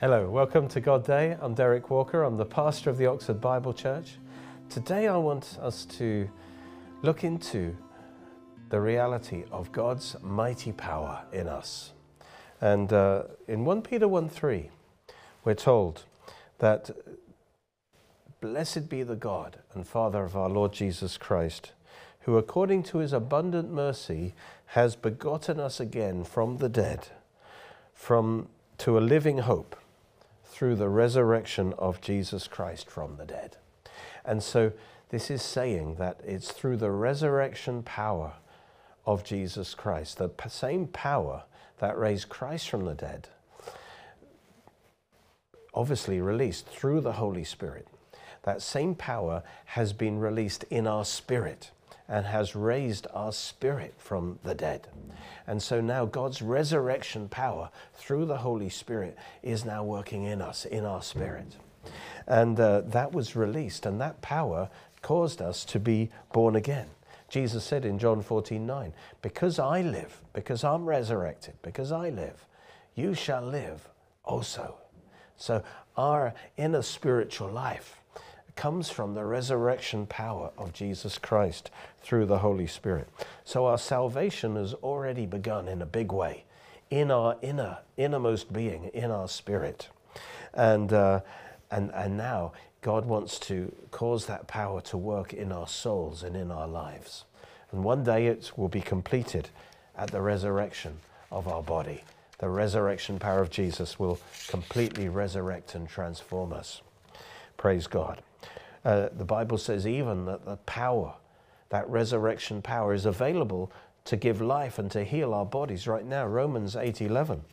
Hello, welcome to God Day. I'm Derek Walker. I'm the pastor of the Oxford Bible Church. Today I want us to look into the reality of God's mighty power in us. And uh, in 1 Peter 1 3, we're told that blessed be the God and Father of our Lord Jesus Christ, who according to his abundant mercy has begotten us again from the dead, from to a living hope through the resurrection of Jesus Christ from the dead. And so this is saying that it's through the resurrection power of Jesus Christ, the same power that raised Christ from the dead, obviously released through the Holy Spirit. That same power has been released in our spirit and has raised our spirit from the dead. And so now God's resurrection power through the Holy Spirit is now working in us, in our spirit. And uh, that was released, and that power caused us to be born again. Jesus said in John 14 9, Because I live, because I'm resurrected, because I live, you shall live also. So our inner spiritual life comes from the resurrection power of Jesus Christ through the Holy Spirit. So our salvation has already begun in a big way in our inner, innermost being, in our spirit. And, uh, and, and now God wants to cause that power to work in our souls and in our lives. And one day it will be completed at the resurrection of our body. The resurrection power of Jesus will completely resurrect and transform us. Praise God. Uh, the Bible says even that the power, that resurrection power, is available to give life and to heal our bodies right now. Romans 8:11.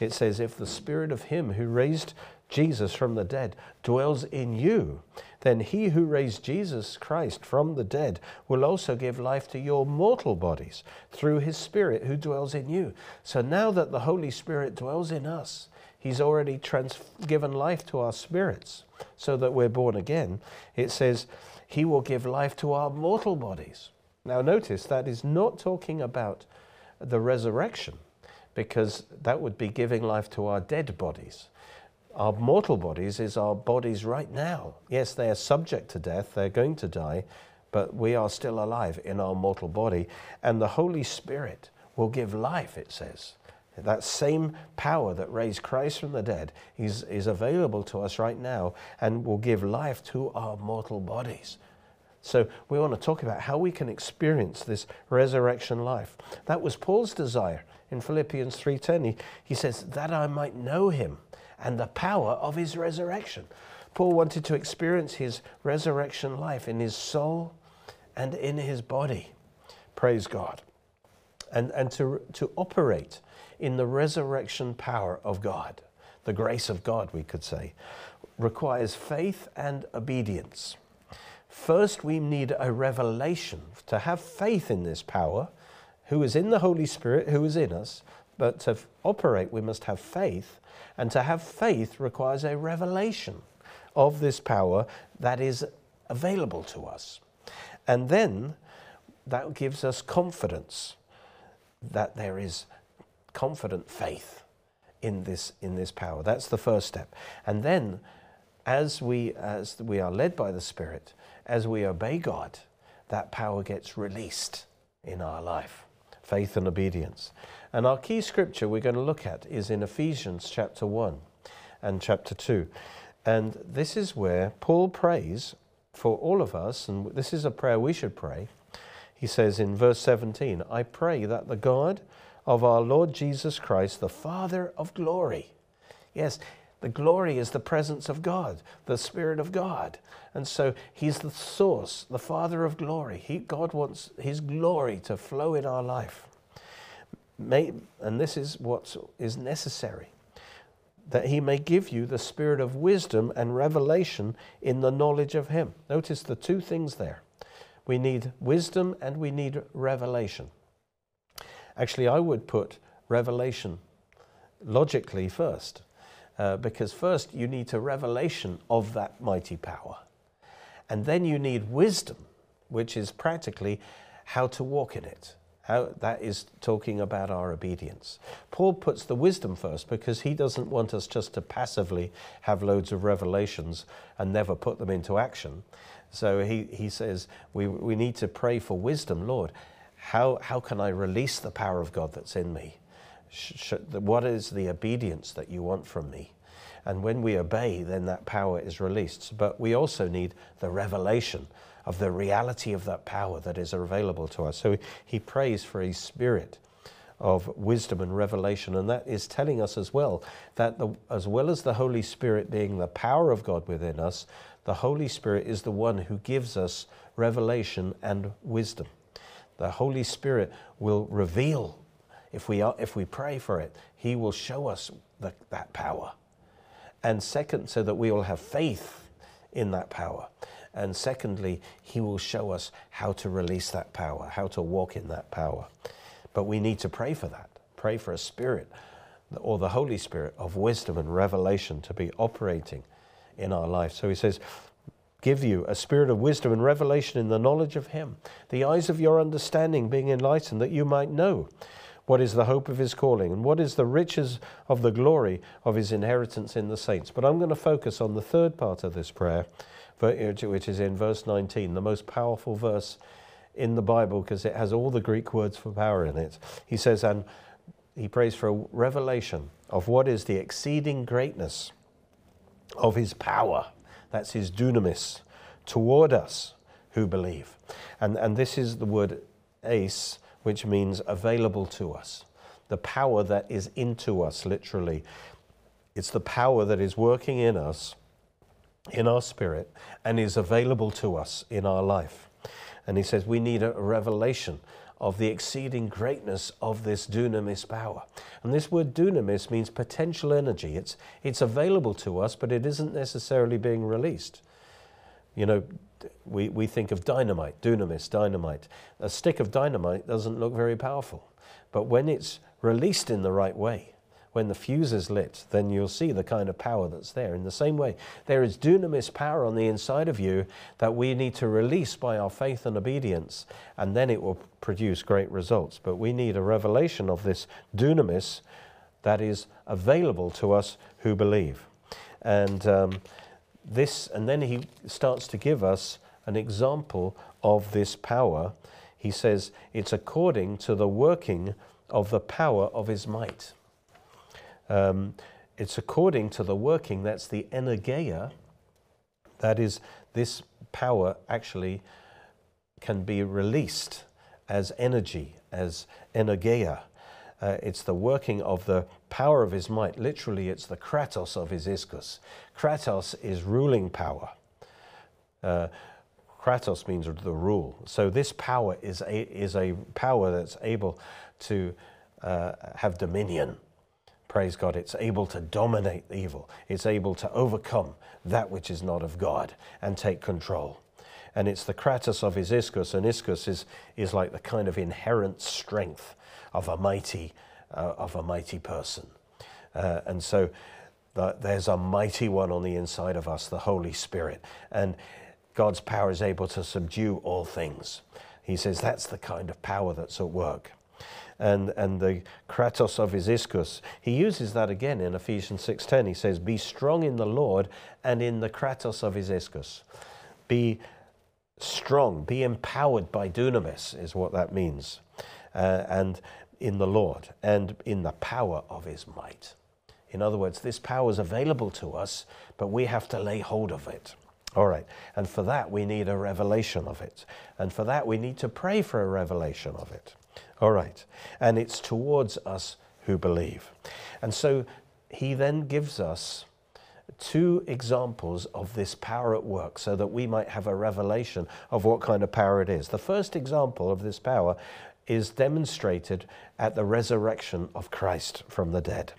It says, "If the spirit of him who raised Jesus from the dead dwells in you, then he who raised Jesus Christ from the dead will also give life to your mortal bodies through his spirit who dwells in you." So now that the Holy Spirit dwells in us, He's already trans- given life to our spirits so that we're born again. It says, He will give life to our mortal bodies. Now, notice that is not talking about the resurrection, because that would be giving life to our dead bodies. Our mortal bodies is our bodies right now. Yes, they are subject to death, they're going to die, but we are still alive in our mortal body. And the Holy Spirit will give life, it says. That same power that raised Christ from the dead is, is available to us right now and will give life to our mortal bodies. So we want to talk about how we can experience this resurrection life. That was Paul's desire in Philippians 3:10. He, he says, "That I might know him and the power of his resurrection." Paul wanted to experience his resurrection life in his soul and in his body. Praise God. And, and to, to operate in the resurrection power of God, the grace of God, we could say, requires faith and obedience. First, we need a revelation to have faith in this power, who is in the Holy Spirit, who is in us. But to operate, we must have faith. And to have faith requires a revelation of this power that is available to us. And then that gives us confidence that there is confident faith in this, in this power. That's the first step. And then, as we, as we are led by the Spirit, as we obey God, that power gets released in our life faith and obedience. And our key scripture we're going to look at is in Ephesians chapter 1 and chapter 2. And this is where Paul prays for all of us, and this is a prayer we should pray. He says in verse 17, I pray that the God of our Lord Jesus Christ, the Father of glory. Yes, the glory is the presence of God, the Spirit of God. And so He's the source, the Father of glory. He, God wants His glory to flow in our life. May, and this is what is necessary that He may give you the spirit of wisdom and revelation in the knowledge of Him. Notice the two things there. We need wisdom and we need revelation. Actually, I would put revelation logically first, uh, because first you need a revelation of that mighty power. And then you need wisdom, which is practically how to walk in it, How, that is talking about our obedience. Paul puts the wisdom first because he doesn't want us just to passively have loads of revelations and never put them into action. So he, he says, we, we need to pray for wisdom, Lord. How, how can I release the power of God that's in me? What is the obedience that you want from me? And when we obey, then that power is released. But we also need the revelation of the reality of that power that is available to us. So he prays for a spirit of wisdom and revelation. And that is telling us as well that the, as well as the Holy Spirit being the power of God within us, the Holy Spirit is the one who gives us revelation and wisdom. The Holy Spirit will reveal, if we, are, if we pray for it, He will show us the, that power. And second, so that we will have faith in that power. And secondly, He will show us how to release that power, how to walk in that power. But we need to pray for that. Pray for a spirit or the Holy Spirit of wisdom and revelation to be operating in our life. So He says, Give you a spirit of wisdom and revelation in the knowledge of Him, the eyes of your understanding being enlightened, that you might know what is the hope of his calling and what is the riches of the glory of his inheritance in the saints. But I'm going to focus on the third part of this prayer, which is in verse 19, the most powerful verse in the Bible because it has all the Greek words for power in it. He says, and he prays for a revelation of what is the exceeding greatness of his power. That's his dunamis toward us who believe. And, and this is the word eis, which means available to us. The power that is into us, literally. It's the power that is working in us in our spirit and is available to us in our life. And he says we need a revelation of the exceeding greatness of this dunamis power. And this word dunamis means potential energy. It's, it's available to us, but it isn't necessarily being released. You know, we, we think of dynamite, dunamis, dynamite. A stick of dynamite doesn't look very powerful, but when it's released in the right way, when the fuse is lit, then you'll see the kind of power that's there. In the same way, there is dunamis power on the inside of you that we need to release by our faith and obedience, and then it will produce great results. But we need a revelation of this dunamis that is available to us who believe. And um, this, and then he starts to give us an example of this power. He says it's according to the working of the power of his might. Um, it's according to the working, that's the energeia, that is, this power actually can be released as energy, as energeia. Uh, it's the working of the power of his might. Literally, it's the kratos of his ischus. Kratos is ruling power. Uh, kratos means the rule. So this power is a, is a power that's able to uh, have dominion praise God, it's able to dominate evil. It's able to overcome that which is not of God and take control. And it's the kratos of his ischus, and ischus is, is like the kind of inherent strength of a mighty, uh, of a mighty person. Uh, and so the, there's a mighty one on the inside of us, the Holy Spirit. And God's power is able to subdue all things. He says that's the kind of power that's at work and, and the kratos of his. He uses that again in Ephesians 6.10. He says, be strong in the Lord and in the kratos of his. Be strong, be empowered by dunamis is what that means. Uh, and in the Lord and in the power of his might. In other words, this power is available to us, but we have to lay hold of it. All right. And for that, we need a revelation of it. And for that, we need to pray for a revelation of it. All right. And it's towards us who believe. And so he then gives us two examples of this power at work so that we might have a revelation of what kind of power it is. The first example of this power is demonstrated at the resurrection of Christ from the dead.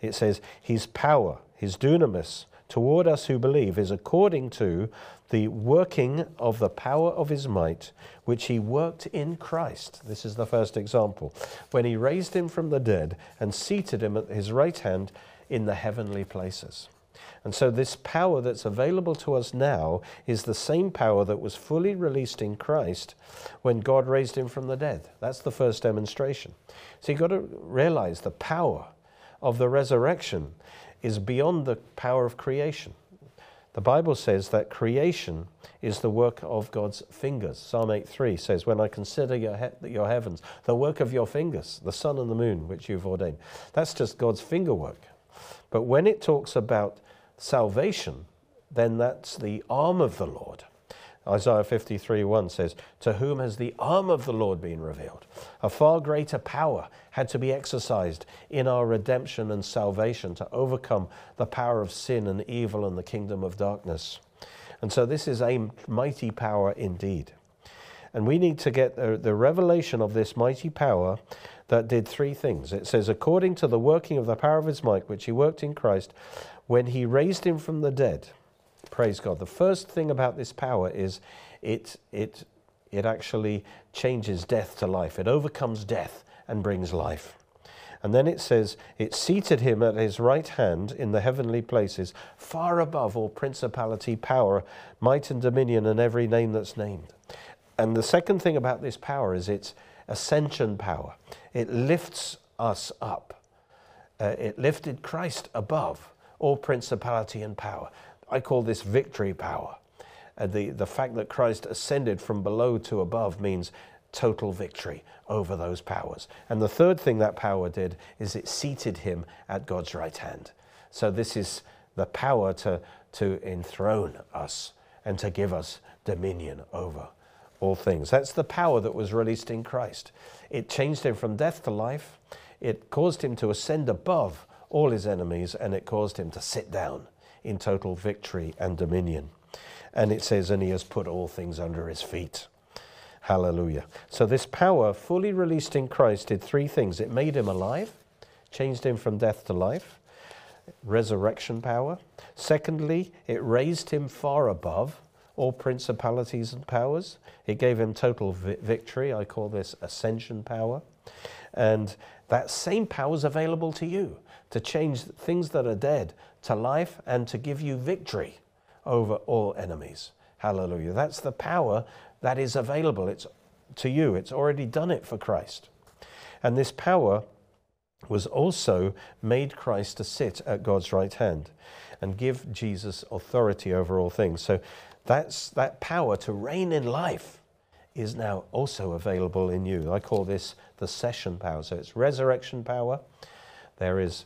It says, His power, His dunamis, toward us who believe is according to the working of the power of his might, which he worked in Christ. This is the first example. When he raised him from the dead and seated him at his right hand in the heavenly places. And so, this power that's available to us now is the same power that was fully released in Christ when God raised him from the dead. That's the first demonstration. So, you've got to realize the power of the resurrection is beyond the power of creation. The Bible says that creation is the work of God's fingers. Psalm 8:3 says, "When I consider your, he- your heavens, the work of your fingers, the sun and the moon which you've ordained." That's just God's finger work. But when it talks about salvation, then that's the arm of the Lord. Isaiah 53 1 says, To whom has the arm of the Lord been revealed? A far greater power had to be exercised in our redemption and salvation to overcome the power of sin and evil and the kingdom of darkness. And so this is a mighty power indeed. And we need to get the, the revelation of this mighty power that did three things. It says, according to the working of the power of his might, which he worked in Christ, when he raised him from the dead. Praise God. The first thing about this power is it, it, it actually changes death to life. It overcomes death and brings life. And then it says, it seated him at his right hand in the heavenly places, far above all principality, power, might, and dominion, and every name that's named. And the second thing about this power is its ascension power. It lifts us up. Uh, it lifted Christ above all principality and power. I call this victory power. Uh, the, the fact that Christ ascended from below to above means total victory over those powers. And the third thing that power did is it seated him at God's right hand. So this is the power to, to enthrone us and to give us dominion over all things. That's the power that was released in Christ. It changed him from death to life. It caused him to ascend above all his enemies and it caused him to sit down in total victory and dominion. And it says, and he has put all things under his feet. Hallelujah. So, this power, fully released in Christ, did three things it made him alive, changed him from death to life, resurrection power. Secondly, it raised him far above all principalities and powers. It gave him total vi- victory. I call this ascension power. And that same power is available to you to change things that are dead to life and to give you victory over all enemies. Hallelujah. That's the power that is available. It's to you. It's already done it for Christ. And this power was also made Christ to sit at God's right hand and give Jesus authority over all things. So that's that power to reign in life is now also available in you. I call this the session power. So it's resurrection power, there is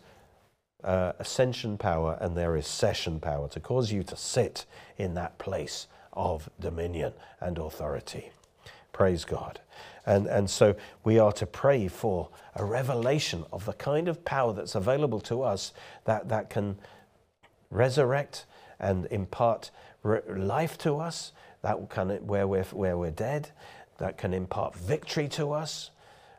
uh, ascension power, and there is session power to cause you to sit in that place of dominion and authority. Praise God. And, and so we are to pray for a revelation of the kind of power that's available to us that, that can resurrect and impart re- life to us, that can, where, we're, where we're dead, that can impart victory to us.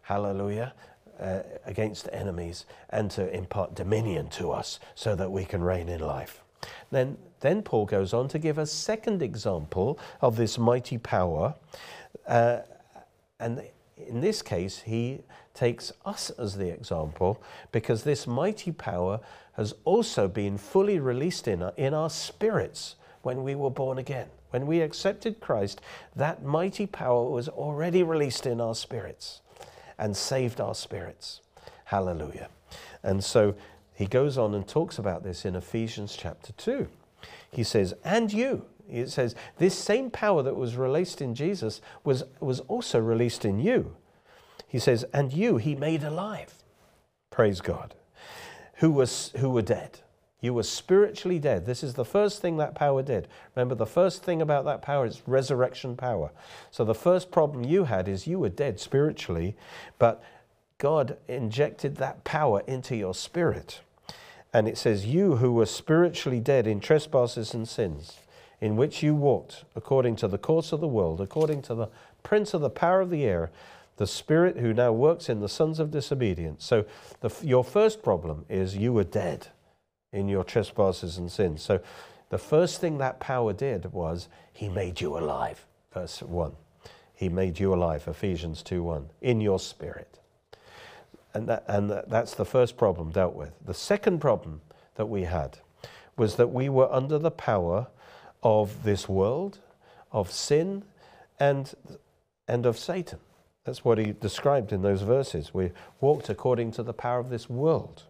Hallelujah. Uh, against enemies and to impart dominion to us so that we can reign in life. Then, then Paul goes on to give a second example of this mighty power. Uh, and in this case, he takes us as the example because this mighty power has also been fully released in our, in our spirits when we were born again. When we accepted Christ, that mighty power was already released in our spirits and saved our spirits. Hallelujah. And so he goes on and talks about this in Ephesians chapter 2. He says, And you, it says, this same power that was released in Jesus was, was also released in you. He says, And you he made alive. Praise God. Who, was, who were dead. You were spiritually dead. This is the first thing that power did. Remember, the first thing about that power is resurrection power. So the first problem you had is you were dead spiritually, but God injected that power into your spirit. And it says, You who were spiritually dead in trespasses and sins, in which you walked according to the course of the world, according to the prince of the power of the air, the spirit who now works in the sons of disobedience. So the, your first problem is you were dead in your trespasses and sins. So the first thing that power did was he made you alive. Verse 1. He made you alive, Ephesians 2 1, in your spirit. And, that, and that's the first problem dealt with. The second problem that we had was that we were under the power of this world, of sin, and, and of Satan. That's what he described in those verses. We walked according to the power of this world,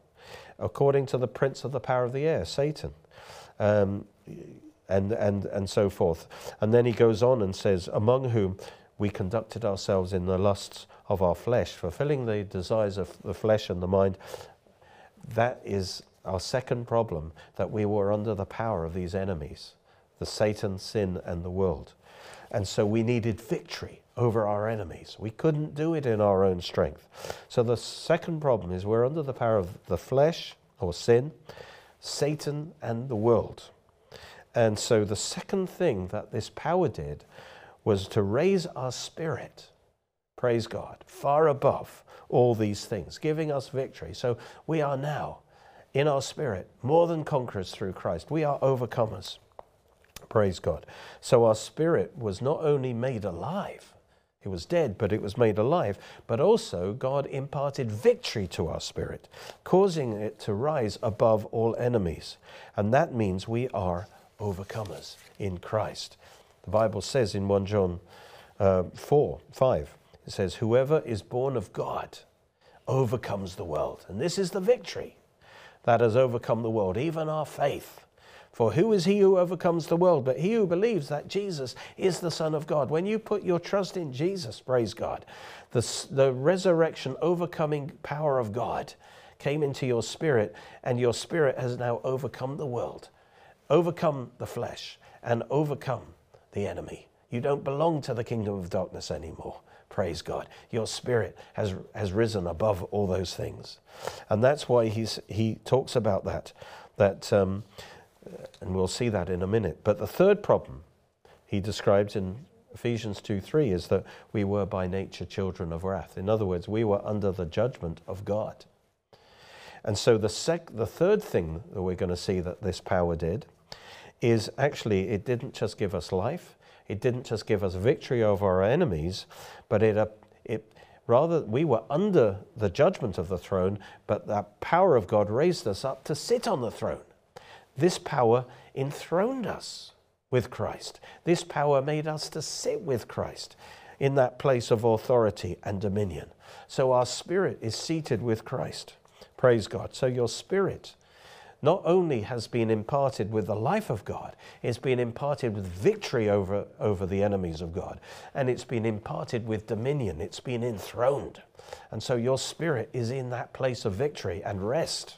according to the prince of the power of the air, Satan, um, and, and, and so forth. And then he goes on and says, Among whom we conducted ourselves in the lusts of our flesh, fulfilling the desires of the flesh and the mind. That is our second problem that we were under the power of these enemies the Satan, sin, and the world. And so we needed victory over our enemies. We couldn't do it in our own strength. So the second problem is we're under the power of the flesh or sin, Satan, and the world. And so the second thing that this power did was to raise our spirit, praise God, far above all these things, giving us victory. So we are now in our spirit more than conquerors through Christ. We are overcomers. Praise God. So our spirit was not only made alive, it was dead, but it was made alive, but also God imparted victory to our spirit, causing it to rise above all enemies. And that means we are overcomers in Christ. The Bible says in 1 John uh, 4 5, it says, Whoever is born of God overcomes the world. And this is the victory that has overcome the world, even our faith. For who is he who overcomes the world but he who believes that Jesus is the Son of God? When you put your trust in Jesus, praise God, the, the resurrection overcoming power of God came into your spirit, and your spirit has now overcome the world, overcome the flesh, and overcome the enemy. You don't belong to the kingdom of darkness anymore. Praise God. Your spirit has, has risen above all those things. And that's why he's, he talks about that. That um, and we'll see that in a minute. But the third problem he describes in Ephesians 2 3 is that we were by nature children of wrath. In other words, we were under the judgment of God. And so the, sec- the third thing that we're going to see that this power did is actually it didn't just give us life, it didn't just give us victory over our enemies, but it, uh, it rather we were under the judgment of the throne, but that power of God raised us up to sit on the throne. This power enthroned us with Christ. This power made us to sit with Christ in that place of authority and dominion. So our spirit is seated with Christ. Praise God. So your spirit not only has been imparted with the life of God, it's been imparted with victory over, over the enemies of God, and it's been imparted with dominion, it's been enthroned. And so your spirit is in that place of victory and rest.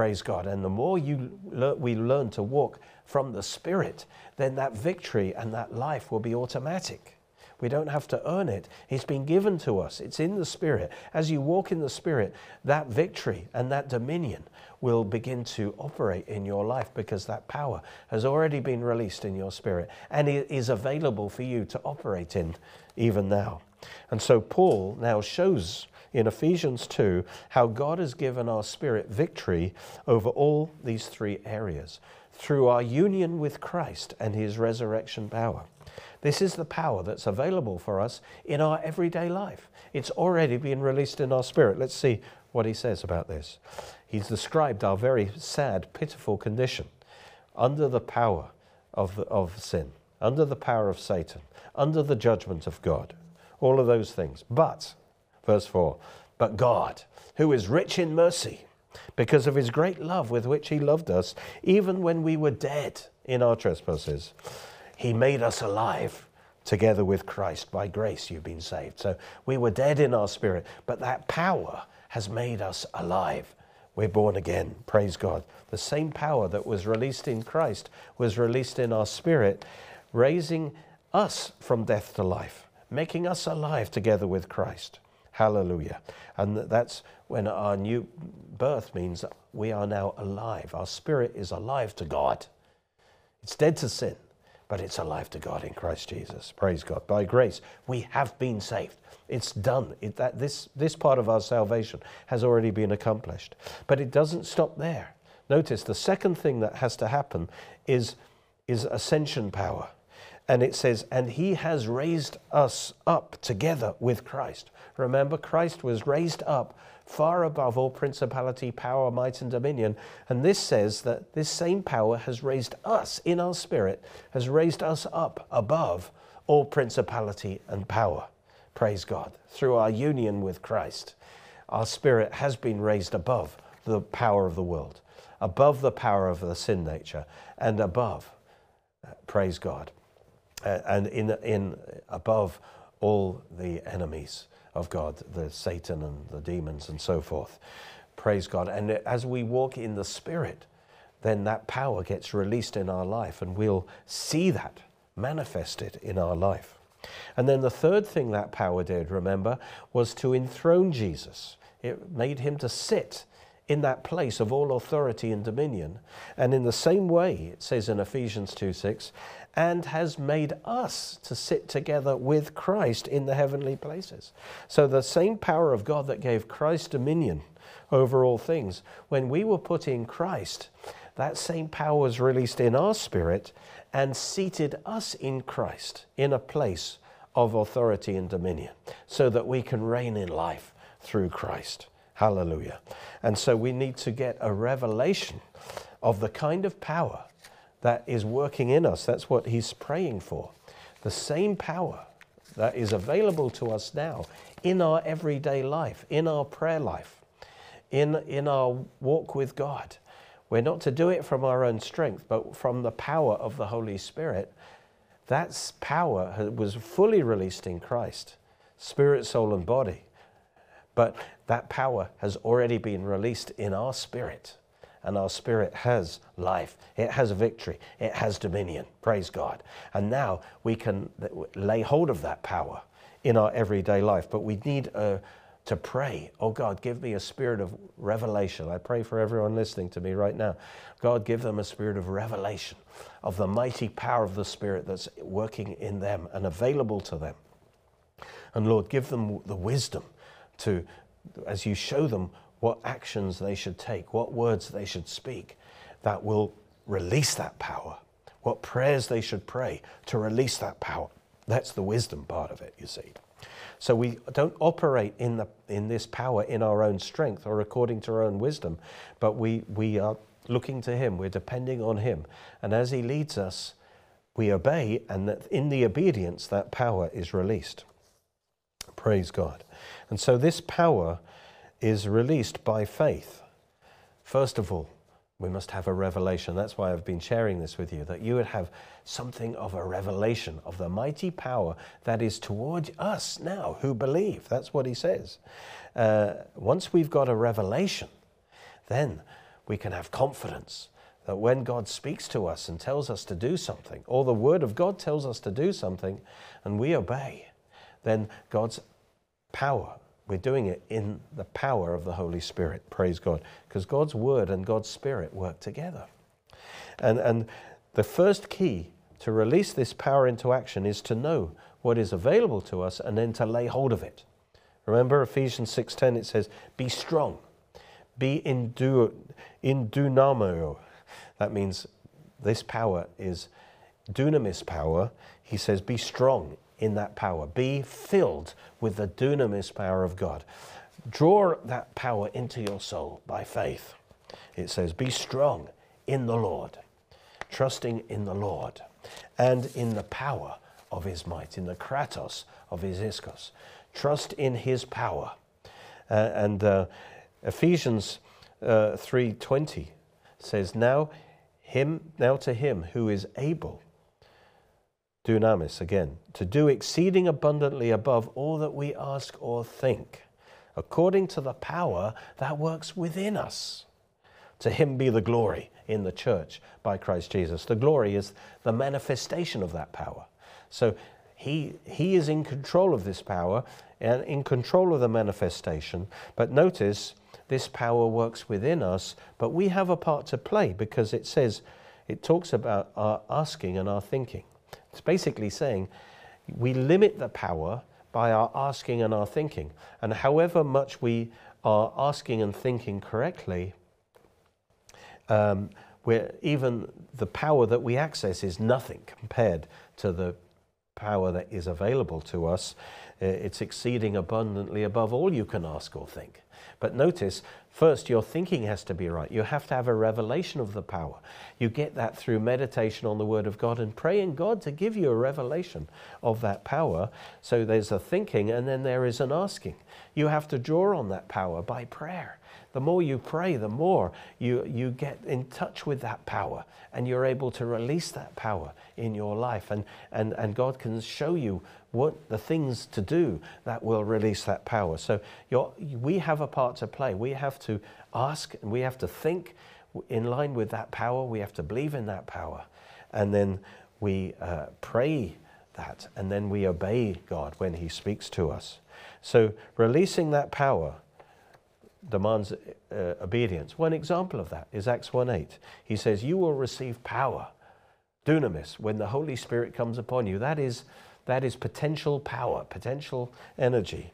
Praise God. And the more you le- we learn to walk from the Spirit, then that victory and that life will be automatic. We don't have to earn it. It's been given to us. It's in the Spirit. As you walk in the Spirit, that victory and that dominion will begin to operate in your life because that power has already been released in your spirit and it is available for you to operate in even now. And so Paul now shows in Ephesians 2 how God has given our spirit victory over all these three areas through our union with Christ and his resurrection power. This is the power that's available for us in our everyday life. It's already been released in our spirit. Let's see what he says about this. He's described our very sad, pitiful condition under the power of, the, of sin, under the power of Satan, under the judgment of God, all of those things. But Verse 4 But God, who is rich in mercy, because of his great love with which he loved us, even when we were dead in our trespasses, he made us alive together with Christ. By grace you've been saved. So we were dead in our spirit, but that power has made us alive. We're born again. Praise God. The same power that was released in Christ was released in our spirit, raising us from death to life, making us alive together with Christ. Hallelujah. And that's when our new birth means that we are now alive. Our spirit is alive to God. It's dead to sin, but it's alive to God in Christ Jesus. Praise God. By grace, we have been saved. It's done. It, that, this, this part of our salvation has already been accomplished. But it doesn't stop there. Notice the second thing that has to happen is, is ascension power. And it says, and he has raised us up together with Christ. Remember, Christ was raised up far above all principality, power, might, and dominion. And this says that this same power has raised us in our spirit, has raised us up above all principality and power. Praise God. Through our union with Christ, our spirit has been raised above the power of the world, above the power of the sin nature, and above, uh, praise God, Uh, and in, in above all the enemies of God, the Satan and the demons and so forth. Praise God. And as we walk in the Spirit, then that power gets released in our life, and we'll see that manifested in our life. And then the third thing that power did, remember, was to enthrone Jesus. It made him to sit in that place of all authority and dominion. And in the same way, it says in Ephesians 2 6, and has made us to sit together with Christ in the heavenly places. So the same power of God that gave Christ dominion over all things, when we were put in Christ, that same power was released in our spirit and seated us in Christ in a place of authority and dominion so that we can reign in life through Christ. Hallelujah. And so we need to get a revelation of the kind of power that is working in us. That's what he's praying for. The same power that is available to us now in our everyday life, in our prayer life, in, in our walk with God. We're not to do it from our own strength, but from the power of the Holy Spirit. That power was fully released in Christ, spirit, soul, and body. But that power has already been released in our spirit and our spirit has life. It has victory. It has dominion. Praise God. And now we can lay hold of that power in our everyday life. But we need uh, to pray, oh God, give me a spirit of revelation. I pray for everyone listening to me right now. God, give them a spirit of revelation of the mighty power of the Spirit that's working in them and available to them. And Lord, give them the wisdom to, as you show them what actions they should take, what words they should speak that will release that power, what prayers they should pray to release that power. That's the wisdom part of it, you see. So we don't operate in, the, in this power in our own strength or according to our own wisdom, but we, we are looking to Him, we're depending on Him. And as He leads us, we obey, and that in the obedience, that power is released. Praise God. And so this power is released by faith. First of all, we must have a revelation. That's why I've been sharing this with you, that you would have something of a revelation of the mighty power that is toward us now who believe. That's what he says. Uh, once we've got a revelation, then we can have confidence that when God speaks to us and tells us to do something, or the Word of God tells us to do something, and we obey, then God's power we're doing it in the power of the Holy Spirit. Praise God. Because God's Word and God's Spirit work together. And, and the first key to release this power into action is to know what is available to us and then to lay hold of it. Remember Ephesians 6:10 it says be strong. Be in, du, in dunamio. That means this power is dunamis power. He says be strong in that power. Be filled with the dunamis power of God. Draw that power into your soul by faith. It says, Be strong in the Lord, trusting in the Lord, and in the power of his might, in the kratos of his ischus. Trust in his power. Uh, and uh, Ephesians uh, 3.20 says, Now him, now to him who is able dunamis again, to do exceeding abundantly above all that we ask or think, according to the power that works within us. To him be the glory in the church by Christ Jesus. The glory is the manifestation of that power. So he, he is in control of this power and in control of the manifestation. But notice this power works within us, but we have a part to play because it says, it talks about our asking and our thinking. It's basically saying we limit the power by our asking and our thinking. And however much we are asking and thinking correctly, um, where even the power that we access is nothing compared to the power that is available to us. Uh, It's exceeding abundantly above all you can ask or think. But notice, first, your thinking has to be right. You have to have a revelation of the power. You get that through meditation on the Word of God and praying God to give you a revelation of that power. So there's a thinking and then there is an asking. You have to draw on that power by prayer. The more you pray, the more you, you get in touch with that power and you're able to release that power in your life. And, and, and God can show you what the things to do that will release that power. So we have a part to play. We have to ask and we have to think in line with that power. We have to believe in that power. And then we uh, pray that and then we obey God when He speaks to us. So releasing that power demands uh, obedience. One example of that is Acts 1:8. He says, "You will receive power, dunamis, when the Holy Spirit comes upon you." That is that is potential power, potential energy.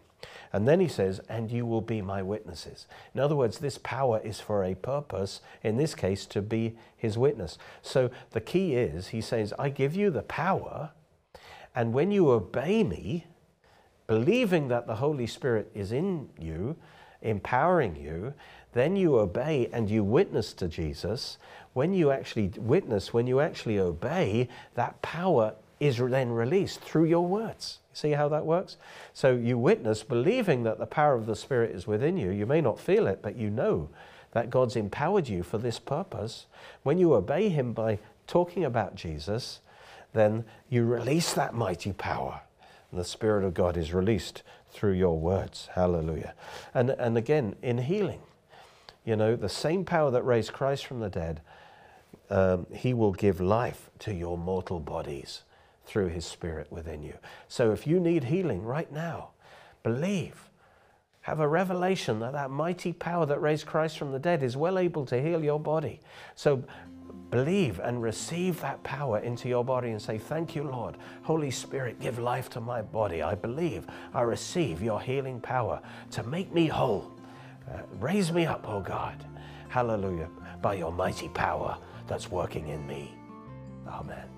And then he says, "And you will be my witnesses." In other words, this power is for a purpose, in this case to be his witness. So the key is he says, "I give you the power, and when you obey me, believing that the Holy Spirit is in you, empowering you, then you obey and you witness to Jesus. When you actually witness, when you actually obey, that power is then released through your words. See how that works? So you witness believing that the power of the Spirit is within you. You may not feel it, but you know that God's empowered you for this purpose. When you obey Him by talking about Jesus, then you release that mighty power. And the Spirit of God is released through your words. Hallelujah. And, and again, in healing, you know, the same power that raised Christ from the dead, um, He will give life to your mortal bodies through His Spirit within you. So if you need healing right now, believe. Have a revelation that that mighty power that raised Christ from the dead is well able to heal your body. So Believe and receive that power into your body and say, Thank you, Lord. Holy Spirit, give life to my body. I believe, I receive your healing power to make me whole. Uh, raise me up, oh God. Hallelujah. By your mighty power that's working in me. Amen.